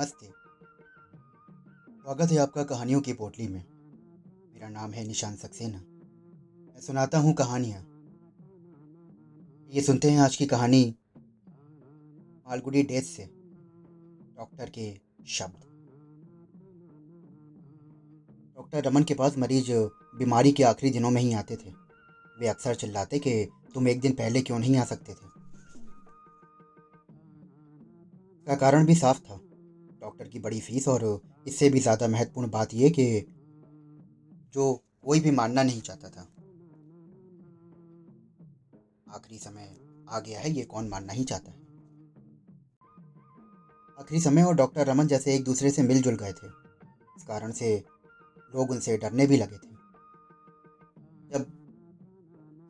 नमस्ते। स्वागत है आपका कहानियों की पोटली में। मेरा नाम है निशान सक्सेना। मैं सुनाता हूँ कहानियाँ। ये सुनते हैं आज की कहानी मालगुडी डेथ से। डॉक्टर के शब्द। डॉक्टर रमन के पास मरीज़ बीमारी के आखिरी दिनों में ही आते थे। वे अक्सर चिल्लाते कि तुम एक दिन पहले क्यों नहीं आ सकते थे? का कारण भी साफ़ था। डॉक्टर की बड़ी फ़ीस और इससे भी ज़्यादा महत्वपूर्ण बात यह कि जो कोई भी मानना नहीं चाहता था। आखिरी समय आ गया है, ये कौन मानना ही चाहता है? आखिरी समय और डॉक्टर रमन जैसे एक दूसरे से मिलजुल गए थे। इस कारण से लोग उनसे डरने भी लगे थे। जब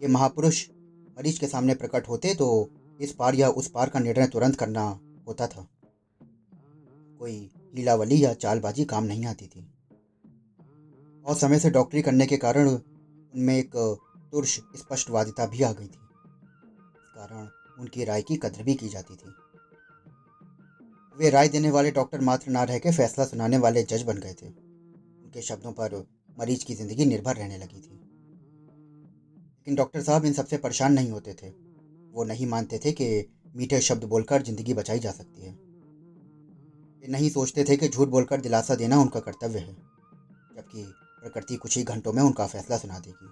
ये महापुरुष मरीज़ के सामने प्रकट होते तो इस पार या उस पार का निर्णय तुरंत करना होता था। कोई लीलावली या चालबाजी काम नहीं आती थी। और समय से डॉक्टरी करने के कारण उनमें एक तुर्श स्पष्टवादिता भी आ गई थी। इस कारण उनकी राय की कदर भी की जाती थी। वे राय देने वाले डॉक्टर मात्र ना रह के फैसला सुनाने वाले जज बन गए थे। उनके शब्दों पर मरीज़ की ज़िंदगी निर्भर रहने लगी थी। लेकिन डॉक्टर साहब इन सबसे परेशान नहीं होते थे। वो नहीं मानते थे कि मीठे शब्द बोलकर ज़िंदगी बचाई जा सकती है। वे नहीं सोचते थे कि झूठ बोलकर दिलासा देना उनका कर्तव्य है, जबकि प्रकृति कुछ ही घंटों में उनका फैसला सुना देगी।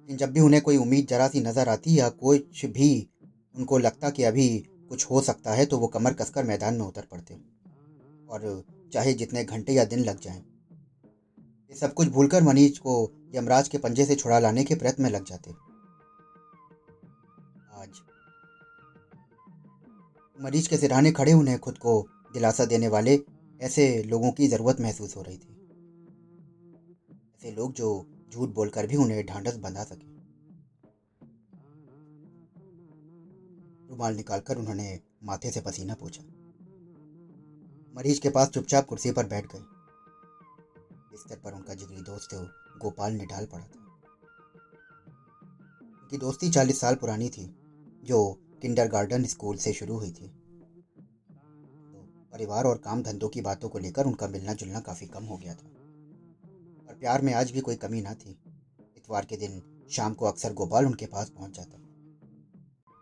लेकिन जब भी उन्हें कोई उम्मीद जरा सी नज़र आती या कुछ भी उनको लगता कि अभी कुछ हो सकता है तो वो कमर कसकर मैदान में उतर पड़ते और चाहे जितने घंटे या दिन लग जाएँ, ये सब कुछ भूलकर मनीष को यमराज के पंजे से छुड़ा लाने के प्रयत्न में लग जाते मरीज़ के सिराने खड़े उन्हें खुद को दिलासा देने वाले ऐसे लोगों की ज़रूरत महसूस हो रही थी। ऐसे लोग जो झूठ बोलकर भी उन्हें ढांढस बंधा सके। रुमाल निकालकर उन्होंने माथे से पसीना पूछा। मरीज़ के पास चुपचाप कुर्सी पर बैठ गए। बिस्तर पर उनका जिगरी दोस्त गोपाल निढाल पड़ा था। उनकी दोस्ती चालीस साल पुरानी थी, जो किंडरगार्टन स्कूल से शुरू हुई थी। तो परिवार और काम धंधों की बातों को लेकर उनका मिलना जुलना काफ़ी कम हो गया था। और प्यार में आज भी कोई कमी ना थी। इतवार के दिन शाम को अक्सर गोपाल उनके पास पहुँच जाता।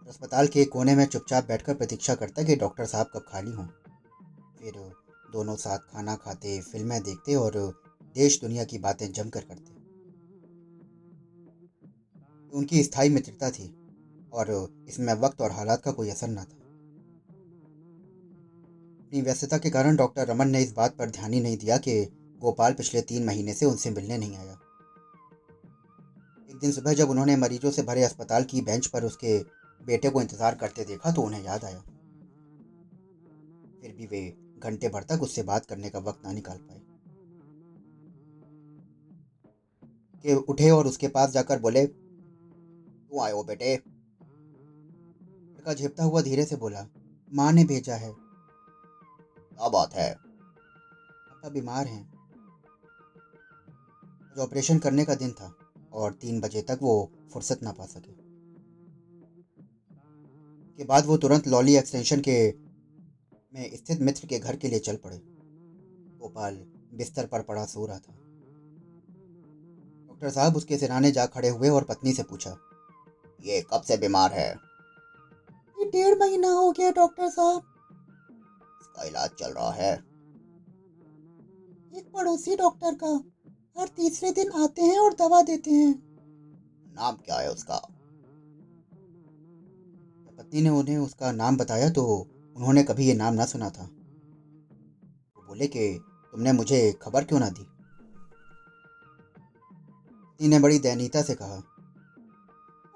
अस्पताल के कोने में चुपचाप बैठकर प्रतीक्षा करता कि डॉक्टर साहब कब खाली हों। फिर दोनों साथ खाना खाते, फ़िल्में देखते और देश दुनिया की बातें जमकर करते। उनकी स्थायी मित्रता थी। और इसमें वक्त और हालात का कोई असर न था। अपनी व्यस्तता के कारण डॉक्टर रमन ने इस बात पर ध्यान ही नहीं दिया कि गोपाल पिछले तीन महीने से उनसे मिलने नहीं आया। एक दिन सुबह जब उन्होंने मरीजों से भरे अस्पताल की बेंच पर उसके बेटे को इंतज़ार करते देखा तो उन्हें याद आया। फिर भी वे घंटे भर तक उससे बात करने का वक्त ना निकाल पाए। के उठे और उसके पास जाकर बोले, तू आयो बेटे। लड़का झेपता हुआ धीरे से बोला माँ ने भेजा है। क्या बात है? पापा बीमार हैं। जो ऑपरेशन करने का दिन था और तीन बजे तक वो फुर्सत ना पा सके। के बाद वो तुरंत लॉली एक्सटेंशन के में स्थित मित्र के घर के लिए चल पड़े। गोपाल बिस्तर पर पड़ा सो रहा था। डॉक्टर साहब उसके सिराने जा खड़े हुए और पत्नी से पूछा ये कब से बीमार है? डेढ़ महीना हो गया डॉक्टर साहब। इसका इलाज चल रहा है। एक पड़ोसी डॉक्टर का हर तीसरे दिन आते हैं और दवा देते हैं। नाम क्या है उसका? पत्नी ने उन्हें उसका नाम बताया तो उन्होंने कभी ये नाम ना सुना था। वो बोले कि तुमने मुझे खबर क्यों ना दी? पत्नी ने बड़ी दयनीयता से कहा।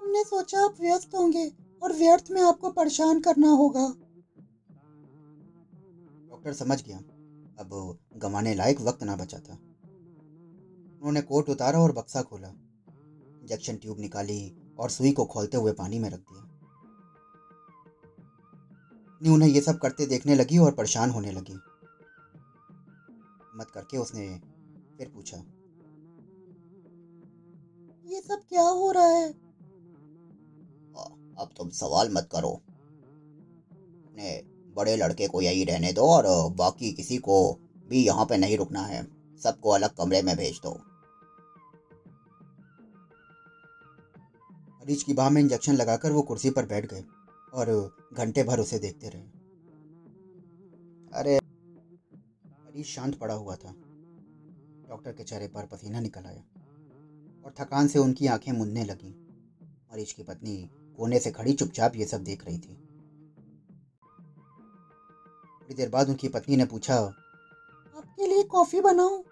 हमने सोचा आप व्यस्त होंगे। और व्यर्थ में आपको परेशान करना होगा। डॉक्टर समझ गया। अब गंवाने लायक वक्त ना बचा था। उन्होंने कोट उतारा और बक्सा खोला। इंजेक्शन ट्यूब निकाली और सुई को खोलते हुए पानी में रख दिया। उन्हें ये सब करते देखने लगी और परेशान होने लगी। मत करके उसने फिर पूछा ये सब क्या हो रहा है? अब तुम सवाल मत करो। अपने बड़े लड़के को यही रहने दो और बाकी किसी को भी यहाँ पे नहीं रुकना है। सबको अलग कमरे में भेज दो। मरीज़ की बाह में इंजेक्शन लगाकर वो कुर्सी पर बैठ गए और घंटे भर उसे देखते रहे। अरे, मरीज़ शांत पड़ा हुआ था। डॉक्टर के चेहरे पर पसीना निकल आया और थकान से उनकी आँखें मुनने लगीं। मरीज़ की पत्नी कोने से खड़ी चुपचाप ये सब देख रही थी। थोड़ी देर बाद उनकी पत्नी ने पूछा, आपके लिए कॉफ़ी बनाऊँ?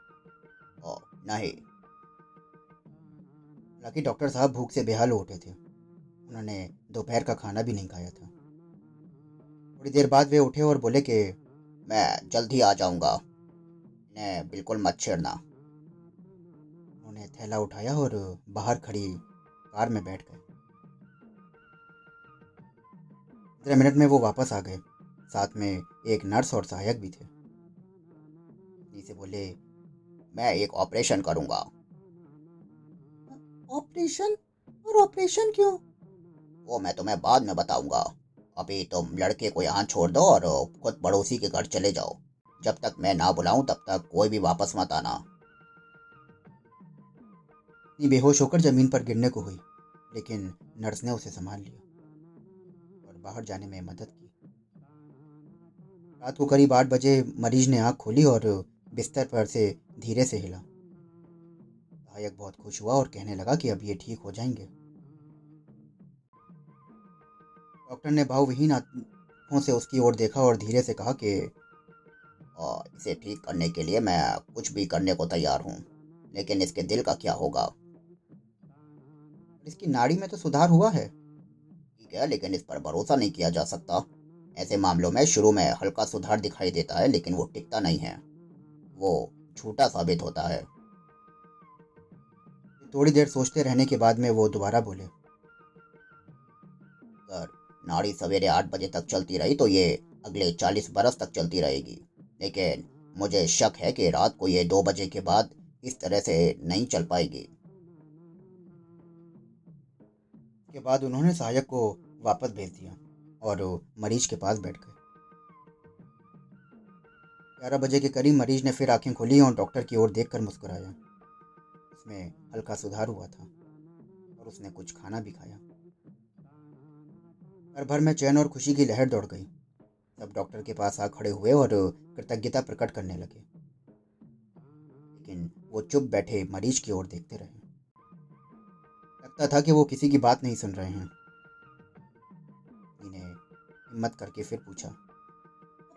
नहीं। हालाँकि डॉक्टर साहब भूख से बेहाल उठे थे। उन्होंने दोपहर का खाना भी नहीं खाया था। थोड़ी देर बाद वे उठे और बोले कि, मैं जल्द ही आ जाऊँगा। इन्हें बिल्कुल मत छेड़ना। उन्होंने थैला उठाया और बाहर खड़ी कार में बैठ गए। पंद्रह मिनट में वो वापस आ गए। साथ में एक नर्स और सहायक भी थे। से बोले मैं एक ऑपरेशन करूँगा। ऑपरेशन? और ऑपरेशन क्यों? वो मैं तुम्हें बाद में बताऊँगा। अभी तुम लड़के को यहाँ छोड़ दो और खुद पड़ोसी के घर चले जाओ। जब तक मैं ना बुलाऊं तब तक कोई भी वापस मत आना। बेहोश होकर ज़मीन पर गिरने को हुई लेकिन नर्स ने उसे संभाल लिया। बाहर जाने में मदद की। रात को करीब आठ बजे मरीज़ ने आँख खोली और बिस्तर पर से धीरे से हिला। सहायक बहुत खुश हुआ और कहने लगा कि अब ये ठीक हो जाएँगे। डॉक्टर ने भावविहीन आँखों से उसकी ओर देखा और धीरे से कहा कि इसे ठीक करने के लिए मैं कुछ भी करने को तैयार हूँ, लेकिन इसके दिल का क्या होगा? इसकी नाड़ी में तो सुधार हुआ है। है लेकिन इस पर भरोसा नहीं किया जा सकता। ऐसे मामलों में शुरू में हल्का सुधार दिखाई देता है, लेकिन वो टिकता नहीं है। वो झूठा साबित होता है। थोड़ी देर सोचते रहने के बाद में वो दोबारा बोले सर नाड़ी सवेरे आठ बजे तक चलती रही तो ये अगले चालीस बरस तक चलती रहेगी। लेकिन मुझे शक है कि रात को ये दो बजे के बाद इस तरह से नहीं चल पाएगी। के बाद उन्होंने सहायक को वापस भेज दिया और मरीज़ के पास बैठ गए। ग्यारह बजे के करीब मरीज़ ने फिर आँखें खोली और डॉक्टर की ओर देखकर मुस्कुराया। उसमें हल्का सुधार हुआ था और उसने कुछ खाना भी खाया। घर भर में चैन और खुशी की लहर दौड़ गई। सब डॉक्टर के पास आ खड़े हुए और कृतज्ञता प्रकट करने लगे। लेकिन वो चुप बैठे मरीज़ की ओर देखते रहे। लगता था कि वो किसी की बात नहीं सुन रहे हैं। इन्हें हिम्मत करके फिर पूछा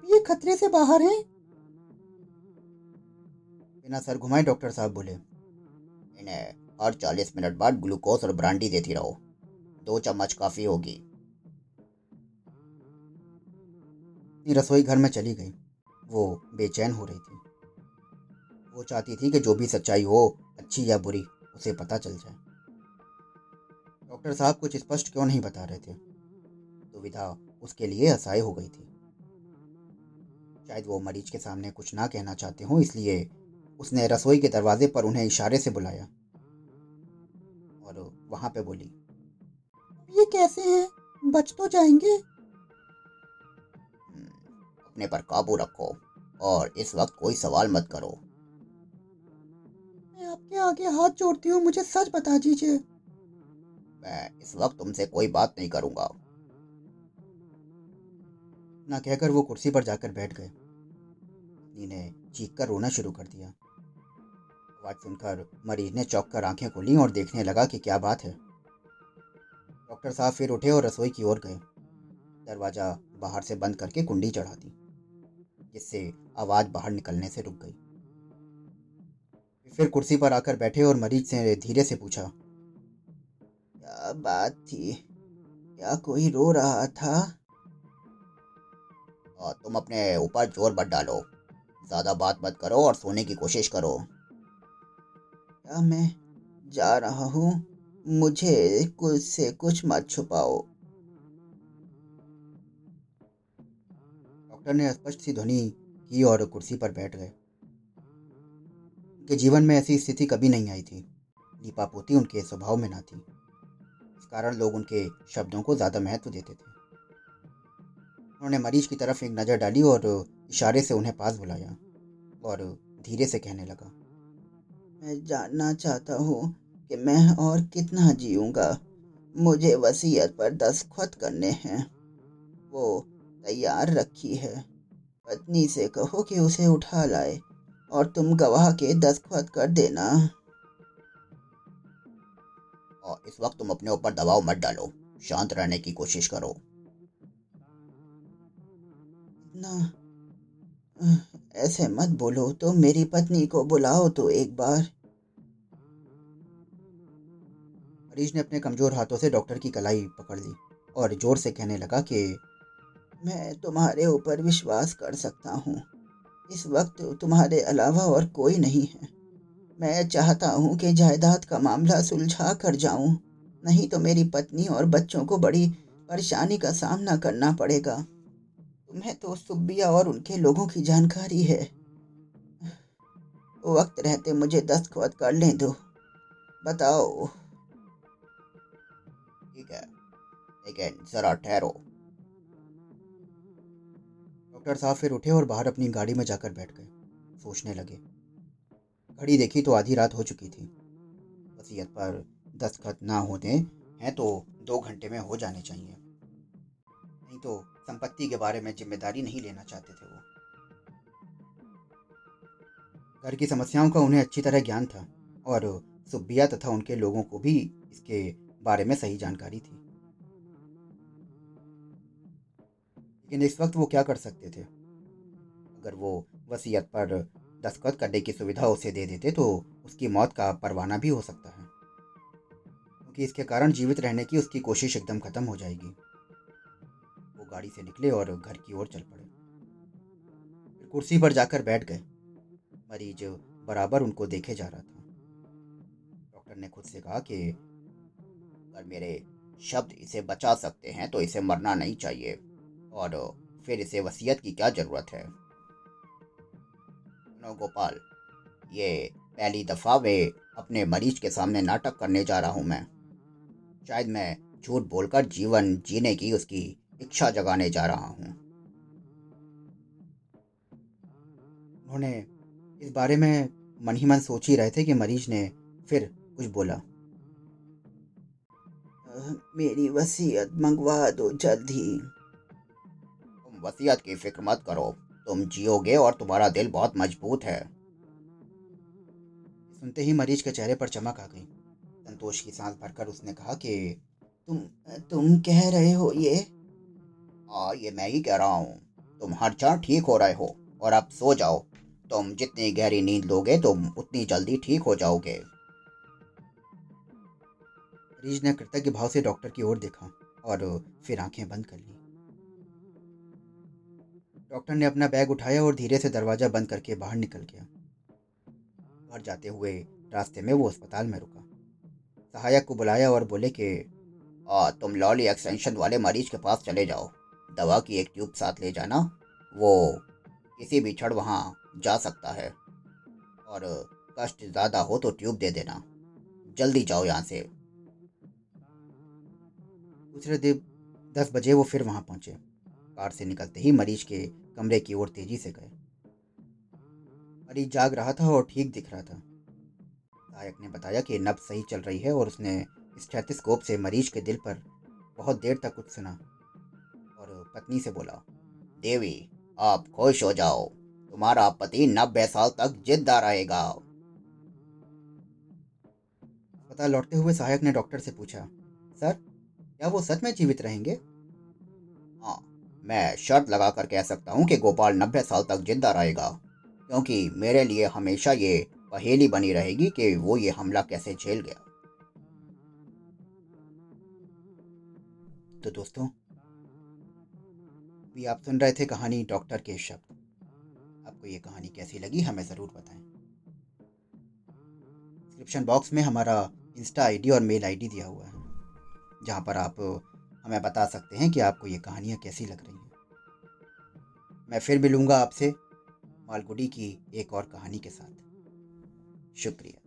ये खतरे से बाहर हैं? बिना सर घुमाए डॉक्टर साहब बोले, इन्हें हर चालीस मिनट बाद ग्लूकोज और ब्रांडी देती रहो। दो चम्मच काफ़ी होगी। रसोई घर में चली गई। वो बेचैन हो रही थी। वो चाहती थी कि जो भी सच्चाई हो, अच्छी या बुरी, उसे पता चल जाए। डॉक्टर साहब कुछ स्पष्ट क्यों नहीं बता रहे थे? दुविधा उसके लिए असहाय हो गई थी। शायद वो मरीज़ के सामने कुछ ना कहना चाहते हो इसलिए उसने रसोई के दरवाजे पर उन्हें इशारे से बुलाया। और वहाँ पे बोली ये कैसे हैं? बच तो जाएँगे? हम्म, अपने पर काबू रखो और इस वक्त कोई सवाल मत करो। मैं आपके आगे हाथ जोड़ती हूँ मुझे सच बता दीजिए। मैं इस वक्त तुमसे कोई बात नहीं करूँगा। ना कहकर वो कुर्सी पर जाकर बैठ गए। ने चीख कर रोना शुरू कर दिया। आवाज़ सुनकर मरीज़ ने चौक कर आँखें खोली और देखने लगा कि क्या बात है। डॉक्टर साहब फिर उठे और रसोई की ओर गए। दरवाज़ा बाहर से बंद करके कुंडी चढ़ा दी, जिससे आवाज़ बाहर निकलने से रुक गई। फिर कुर्सी पर आकर बैठे और मरीज़ से धीरे से पूछा क्या बात थी? क्या कोई रो रहा था? और तुम अपने ऊपर ज़ोर मत डालो। ज़्यादा बात मत करो और सोने की कोशिश करो। क्या मैं जा रहा हूँ? मुझे कुछ से कुछ मत छुपाओ। डॉक्टर ने स्पष्ट सी ध्वनि की और कुर्सी पर बैठ गए। उनके जीवन में ऐसी स्थिति कभी नहीं आई थी। दीपा पोती उनके स्वभाव में ना थी। कारण लोग उनके शब्दों को ज़्यादा महत्व देते थे। उन्होंने मरीज़ की तरफ़ एक नज़र डाली और इशारे से उन्हें पास बुलाया और धीरे से कहने लगा, मैं जानना चाहता हूँ कि मैं और कितना जीऊँगा। मुझे वसीयत पर दस्तखत करने हैं। वो तैयार रखी है। पत्नी से कहो कि उसे उठा लाए और तुम गवाह के दस्तखत कर देना। और इस वक्त तुम अपने ऊपर दबाव मत डालो। शांत रहने की कोशिश करो। ना। ऐसे मत बोलो। तो मेरी पत्नी को बुलाओ तो एक बार। मरीज़ ने अपने कमज़ोर हाथों से डॉक्टर की कलाई पकड़ ली और ज़ोर से कहने लगा कि, मैं तुम्हारे ऊपर विश्वास कर सकता हूँ। इस वक्त तुम्हारे अलावा और कोई नहीं है। मैं चाहता हूँ कि जायदाद का मामला सुलझा कर जाऊँ। नहीं तो मेरी पत्नी और बच्चों को बड़ी परेशानी का सामना करना पड़ेगा। तुम्हें तो सुब्बिया और उनके लोगों की जानकारी है। वक्त रहते मुझे दस्तखत कर लें दो। बताओ। ठीक है। लेकिन जरा ठहरो। डॉक्टर साहब फिर उठे और बाहर अपनी गाड़ी में जाकर बैठ गए। सोचने लगे। घड़ी देखी तो आधी रात हो चुकी थी। वसीयत पर दस्तखत ना होते हैं तो दो घंटे में हो जाने चाहिए। नहीं तो संपत्ति के बारे में ज़िम्मेदारी नहीं लेना चाहते थे वो। घर की समस्याओं का उन्हें अच्छी तरह ज्ञान था और सुब्बिया तथा उनके लोगों को भी इसके बारे में सही जानकारी थी। लेकिन इस वक्त वो क्या कर सकते थे? अगर वो वसीयत पर दस्तखत करने की सुविधा उसे दे देते तो उसकी मौत का परवाना भी हो सकता है। क्योंकि इसके कारण जीवित रहने की उसकी कोशिश एकदम खत्म हो जाएगी। वो गाड़ी से निकले और घर की ओर चल पड़े। फिर कुर्सी पर जाकर बैठ गए। मरीज़ बराबर उनको देखे जा रहा था। डॉक्टर ने खुद से कहा कि, अगर मेरे शब्द इसे बचा सकते हैं तो इसे मरना नहीं चाहिए और फिर इसे वसीयत की क्या ज़रूरत है? गोपाल ये पहली दफ़ा वे अपने मरीज़ के सामने नाटक करने जा रहा हूँ मैं। शायद मैं झूठ बोलकर जीवन जीने की उसकी इच्छा जगाने जा रहा हूँ। उन्होंने इस बारे में मन ही मन सोच ही रहे थे कि मरीज़ ने फिर कुछ बोला। मेरी वसीयत मंगवा दो जल्द तुम वसीयत की फ़िक्र मत करो। तुम जियोगे और तुम्हारा दिल बहुत मज़बूत है। सुनते ही मरीज़ के चेहरे पर चमक आ गई। संतोष की सांस भरकर उसने कहा कि, तुम तुम कह रहे हो ये? हाँ ये मैं ही कह रहा हूँ। तुम हर चार ठीक हो रहे हो और अब सो जाओ। तुम जितनी गहरी नींद लोगे, तुम उतनी जल्दी ठीक हो जाओगे। मरीज़ ने कृतज्ञ भाव से डॉक्टर की ओर देखा और फिर आँखें बंद कर ली। डॉक्टर ने अपना बैग उठाया और धीरे से दरवाज़ा बंद करके बाहर निकल गया। घर जाते हुए रास्ते में वो अस्पताल में रुका। सहायक को बुलाया और बोले कि, आ, तुम लॉली एक्सटेंशन वाले मरीज़ के पास चले जाओ। दवा की एक ट्यूब साथ ले जाना। वो किसी भी क्षण वहाँ जा सकता है। और कष्ट ज़्यादा हो तो ट्यूब दे देना। जल्दी जाओ यहाँ से। दूसरे दिन दस बजे वो फिर वहाँ पहुँचे। कार से निकलते ही मरीज़ के कमरे की ओर तेज़ी से गए। मरीज़ जाग रहा था और ठीक दिख रहा था। सहायक ने बताया कि नब्ज सही चल रही है और उसने स्टेथोस्कोप से मरीज़ के दिल पर बहुत देर तक कुछ सुना और पत्नी से बोला, देवी, आप खुश हो जाओ। तुम्हारा पति नब्बे साल तक ज़िंदा रहेगा। पता लौटते हुए सहायक ने डॉक्टर से पूछा, सर, क्या वो सच में जीवित रहेंगे? हाँ मैं शर्त लगाकर कह सकता हूँ कि गोपाल नब्बे साल तक ज़िंदा रहेगा, क्योंकि मेरे लिए हमेशा ये पहेली बनी रहेगी कि वो ये हमला कैसे झेल गया। तो दोस्तों, भी आप सुन रहे थे कहानी डॉक्टर के शब्द। आपको ये कहानी कैसी लगी हमें ज़रूर बताएँ। डिस्क्रिप्शन बॉक्स में हमारा इंस्टा आईडी और मेल आईडी दिया हुआ है, जहाँ पर आप हमें बता सकते हैं कि आपको ये कहानियाँ कैसी लग रही हैं। मैं फिर मिलूँगा आपसे मालगुडी की एक और कहानी के साथ। शुक्रिया।